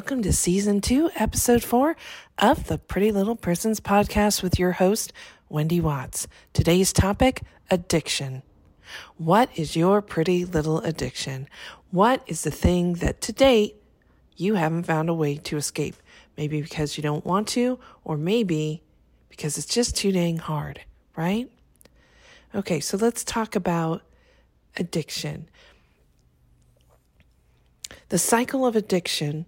welcome to season two, episode four of the Pretty Little Prisons podcast with your host, Wendy Watts. Today's topic addiction. What is your pretty little addiction? What is the thing that to date you haven't found a way to escape? Maybe because you don't want to, or maybe because it's just too dang hard, right? Okay, so let's talk about addiction. The cycle of addiction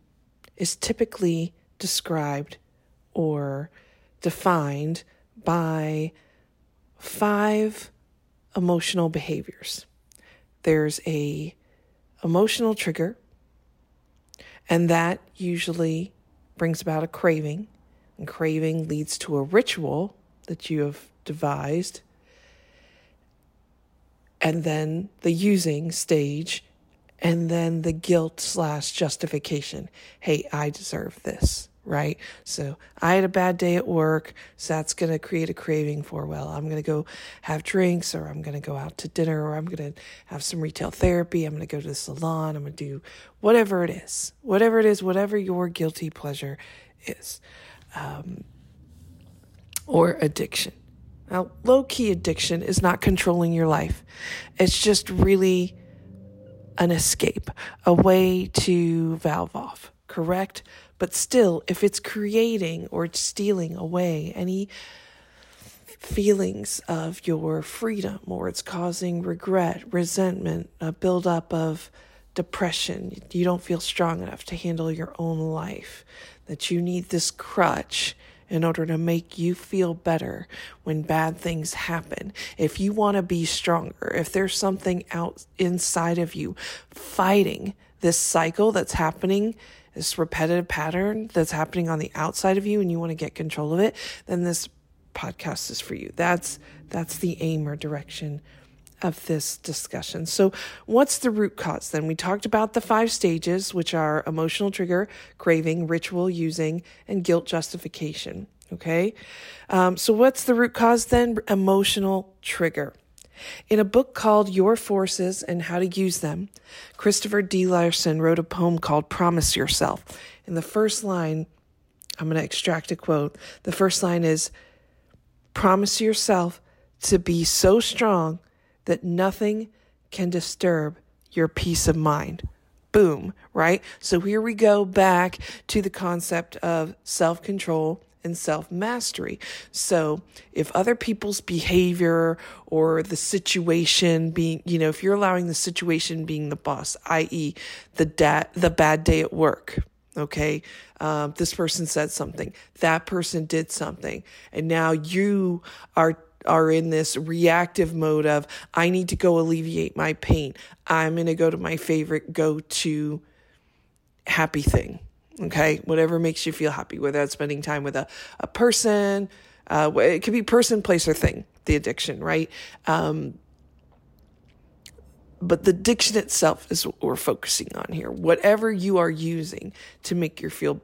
is typically described or defined by five emotional behaviors. There's a emotional trigger, and that usually brings about a craving, and craving leads to a ritual that you have devised. And then the using stage and then the guilt slash justification. Hey, I deserve this, right? So I had a bad day at work, so that's going to create a craving for, well, I'm going to go have drinks or I'm going to go out to dinner or I'm going to have some retail therapy. I'm going to go to the salon. I'm going to do whatever it is, whatever it is, whatever your guilty pleasure is, um, or addiction. Now, low key addiction is not controlling your life. It's just really an escape, a way to valve off, correct? But still, if it's creating or stealing away any feelings of your freedom or it's causing regret, resentment, a buildup of depression, you don't feel strong enough to handle your own life, that you need this crutch in order to make you feel better when bad things happen. If you want to be stronger, if there's something out inside of you fighting this cycle that's happening, this repetitive pattern that's happening on the outside of you and you want to get control of it, then this podcast is for you. That's that's the aim or direction of this discussion. So, what's the root cause then? We talked about the five stages, which are emotional trigger, craving, ritual using, and guilt justification. Okay. Um, so, what's the root cause then? Emotional trigger. In a book called Your Forces and How to Use Them, Christopher D. Larson wrote a poem called Promise Yourself. In the first line, I'm going to extract a quote. The first line is Promise yourself to be so strong that nothing can disturb your peace of mind. Boom, right? So here we go back to the concept of self control and self mastery. So if other people's behavior or the situation being, you know, if you're allowing the situation being the boss, i.e., the da- the bad day at work, okay, um, this person said something, that person did something, and now you are are in this reactive mode of I need to go alleviate my pain. I'm going to go to my favorite go to happy thing. Okay. Whatever makes you feel happy, whether that's spending time with a, a person, uh, it could be person, place, or thing, the addiction, right? Um, but the addiction itself is what we're focusing on here. Whatever you are using to make your feel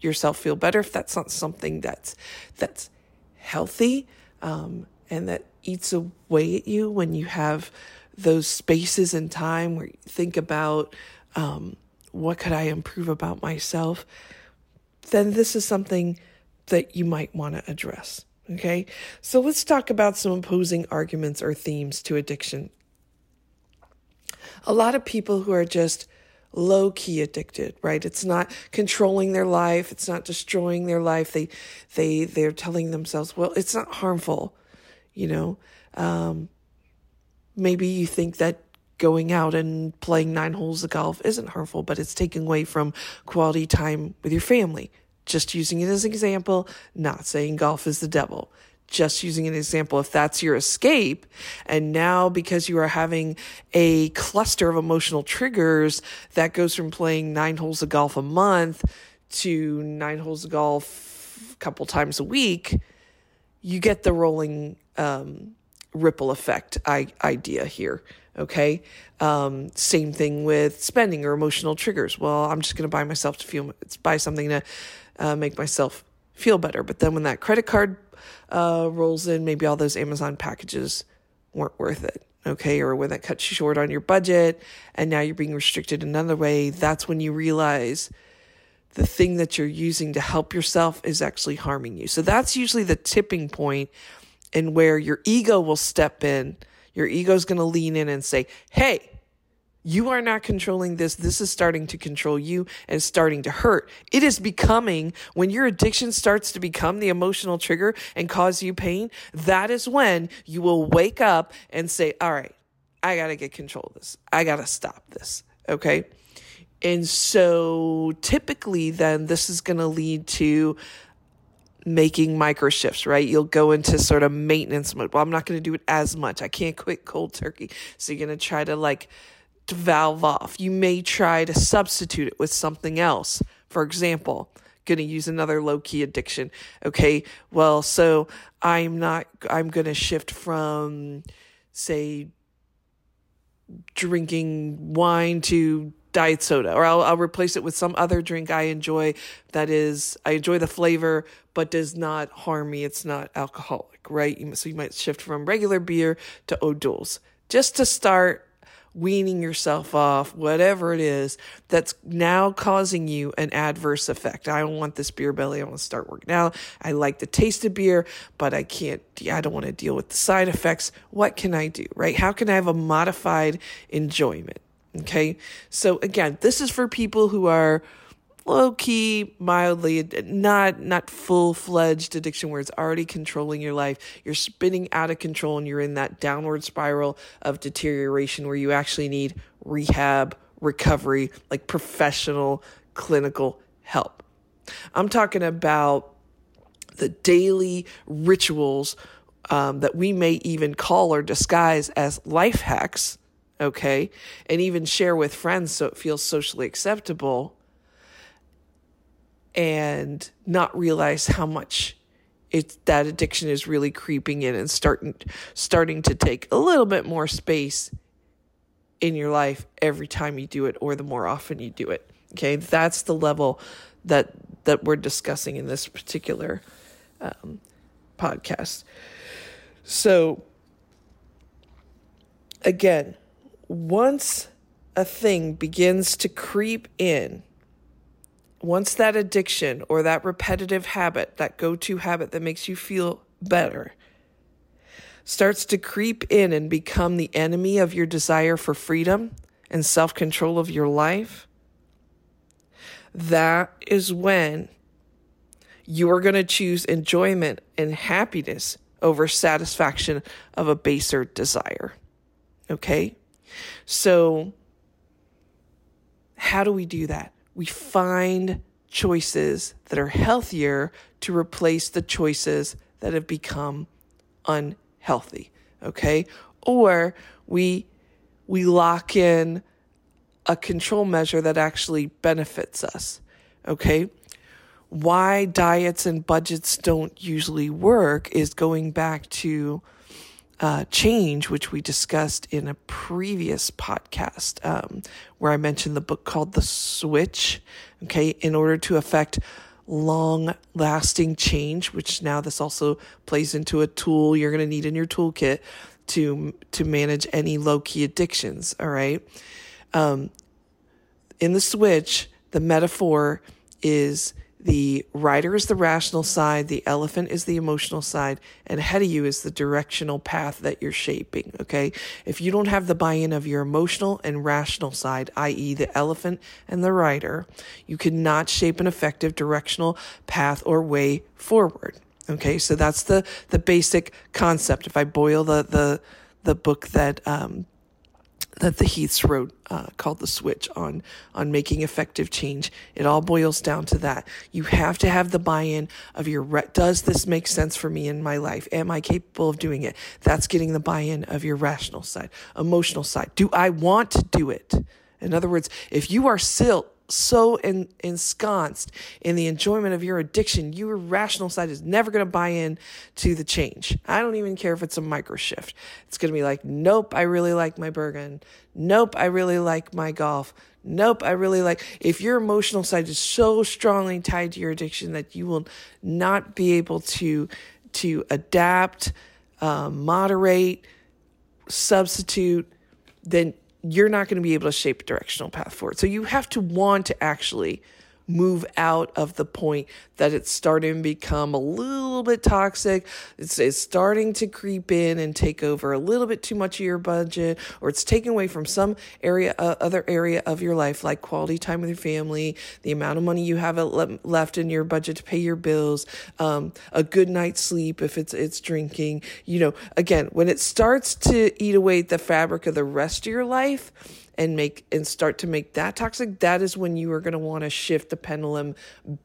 yourself feel better, if that's not something that's that's healthy, um, and that eats away at you when you have those spaces in time where you think about um, what could I improve about myself, then this is something that you might want to address. Okay, so let's talk about some opposing arguments or themes to addiction. A lot of people who are just low key addicted, right? It's not controlling their life, it's not destroying their life. They they they're telling themselves, well, it's not harmful you know? Um, maybe you think that going out and playing nine holes of golf isn't harmful but it's taking away from quality time with your family. Just using it as an example not saying golf is the devil. Just using an example, if that's your escape, and now because you are having a cluster of emotional triggers that goes from playing nine holes of golf a month to nine holes of golf a couple times a week, you get the rolling um, ripple effect I- idea here. Okay. Um, same thing with spending or emotional triggers. Well, I'm just going to buy myself to feel, buy something to uh, make myself feel better. But then when that credit card uh, rolls in, maybe all those Amazon packages weren't worth it. Okay. Or when that cuts you short on your budget and now you're being restricted another way, that's when you realize the thing that you're using to help yourself is actually harming you. So that's usually the tipping point and where your ego will step in. Your ego is going to lean in and say, Hey, you are not controlling this. This is starting to control you and starting to hurt. It is becoming, when your addiction starts to become the emotional trigger and cause you pain, that is when you will wake up and say, All right, I got to get control of this. I got to stop this. Okay. And so typically, then this is going to lead to making micro shifts, right? You'll go into sort of maintenance mode. Well, I'm not going to do it as much. I can't quit cold turkey. So you're going to try to like, valve off. You may try to substitute it with something else. For example, going to use another low key addiction. Okay. Well, so I'm not, I'm going to shift from, say, drinking wine to diet soda, or I'll, I'll replace it with some other drink I enjoy that is, I enjoy the flavor, but does not harm me. It's not alcoholic, right? So you might shift from regular beer to O'Doul's just to start weaning yourself off, whatever it is that's now causing you an adverse effect. I don't want this beer belly. I want to start working out. I like the taste of beer, but I can't, I don't want to deal with the side effects. What can I do, right? How can I have a modified enjoyment? Okay. So again, this is for people who are low key, mildly, not not full fledged addiction where it's already controlling your life. You're spinning out of control and you're in that downward spiral of deterioration where you actually need rehab, recovery, like professional clinical help. I'm talking about the daily rituals um, that we may even call or disguise as life hacks, okay, and even share with friends so it feels socially acceptable and not realize how much it that addiction is really creeping in and starting starting to take a little bit more space in your life every time you do it or the more often you do it. Okay, that's the level that that we're discussing in this particular um, podcast. So again, once a thing begins to creep in once that addiction or that repetitive habit, that go to habit that makes you feel better, starts to creep in and become the enemy of your desire for freedom and self control of your life, that is when you're going to choose enjoyment and happiness over satisfaction of a baser desire. Okay? So, how do we do that? we find choices that are healthier to replace the choices that have become unhealthy. Okay. Or we, we lock in a control measure that actually benefits us. Okay. Why diets and budgets don't usually work is going back to uh, change, which we discussed in a previous podcast, um, where I mentioned the book called The Switch. Okay, in order to affect long lasting change, which now this also plays into a tool you're going to need in your toolkit to to manage any low key addictions. All right, um, in the switch, the metaphor is the rider is the rational side, the elephant is the emotional side, and ahead of you is the directional path that you're shaping. Okay. If you don't have the buy in of your emotional and rational side, i.e., the elephant and the rider, you cannot shape an effective directional path or way forward. Okay. So that's the, the basic concept. If I boil the, the, the book that, um, that the Heaths wrote uh, called The Switch on, on making effective change. It all boils down to that. You have to have the buy in of your, re- does this make sense for me in my life? Am I capable of doing it? That's getting the buy in of your rational side, emotional side. Do I want to do it? In other words, if you are still so en- ensconced in the enjoyment of your addiction, your rational side is never going to buy in to the change. I don't even care if it's a micro shift. It's going to be like, nope, I really like my Bergen. Nope, I really like my golf. Nope, I really like. If your emotional side is so strongly tied to your addiction that you will not be able to to adapt, um, moderate, substitute, then you're not going to be able to shape a directional path forward. So you have to want to actually move out of the point that it's starting to become a little bit toxic. It's, it's starting to creep in and take over a little bit too much of your budget, or it's taking away from some area, uh, other area of your life, like quality time with your family, the amount of money you have left in your budget to pay your bills, um, a good night's sleep if it's it's drinking. You know, again, when it starts to eat away at the fabric of the rest of your life and make and start to make that toxic, that is when you are going to want to shift the pendulum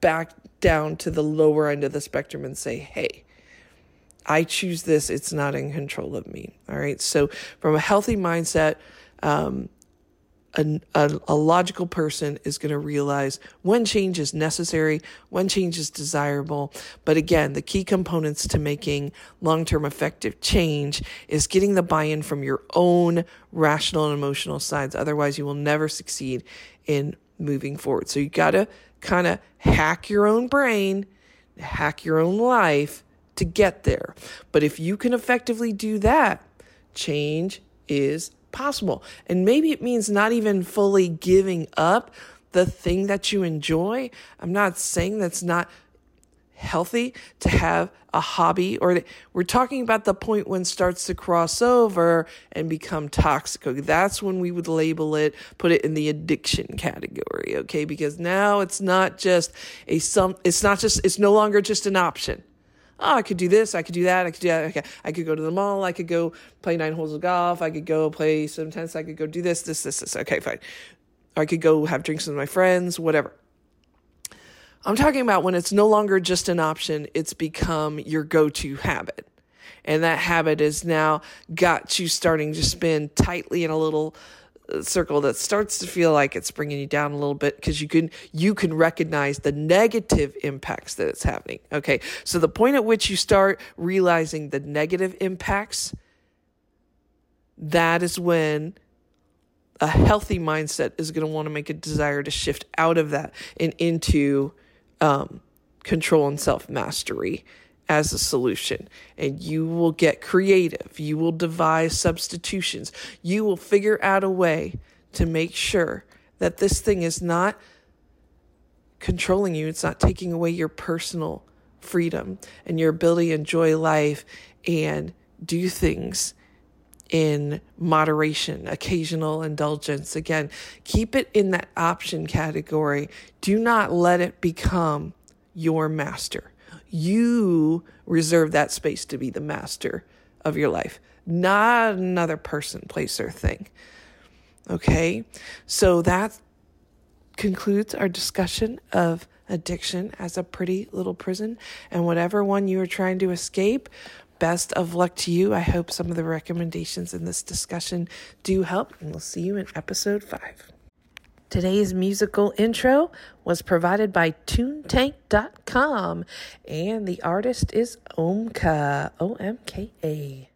back down to the lower end of the spectrum and say, "Hey, I choose this. It's not in control of me." All right. So, from a healthy mindset, um, a, a, a, logical person is going to realize when change is necessary, when change is desirable. But again, the key components to making long term effective change is getting the buy in from your own rational and emotional sides. Otherwise, you will never succeed in moving forward. So you got to kind of hack your own brain, hack your own life to get there. But if you can effectively do that, change is possible. And maybe it means not even fully giving up the thing that you enjoy. I'm not saying that's not healthy to have a hobby or we're talking about the point when it starts to cross over and become toxic that's when we would label it put it in the addiction category okay because now it's not just a some it's not just it's no longer just an option oh, I could do this, I could do that, I could do that. Okay, I could go to the mall, I could go play nine holes of golf, I could go play some tennis, I could go do this, this, this, this. Okay, fine. I could go have drinks with my friends, whatever. I'm talking about when it's no longer just an option, it's become your go to habit. And that habit has now got you starting to spin tightly in a little circle that starts to feel like it's bringing you down a little bit because you can you can recognize the negative impacts that it's happening okay? So the point at which you start realizing the negative impacts that is when a healthy mindset is going to want to make a desire to shift out of that and into um, control and self mastery as a solution and you will get creative. You will devise substitutions. You will figure out a way to make sure that this thing is not controlling you, it's not taking away your personal freedom and your ability to enjoy life and do things in moderation, occasional indulgence. Again, keep it in that option category. Do not let it become your master. You reserve that space to be the master of your life, not another person, place, or thing. Okay, so that concludes our discussion of addiction as a pretty little prison. And whatever one you are trying to escape, best of luck to you. I hope some of the recommendations in this discussion do help, and we'll see you in episode five. Today's musical intro was provided by TuneTank.com, and the artist is Omka, O M K A.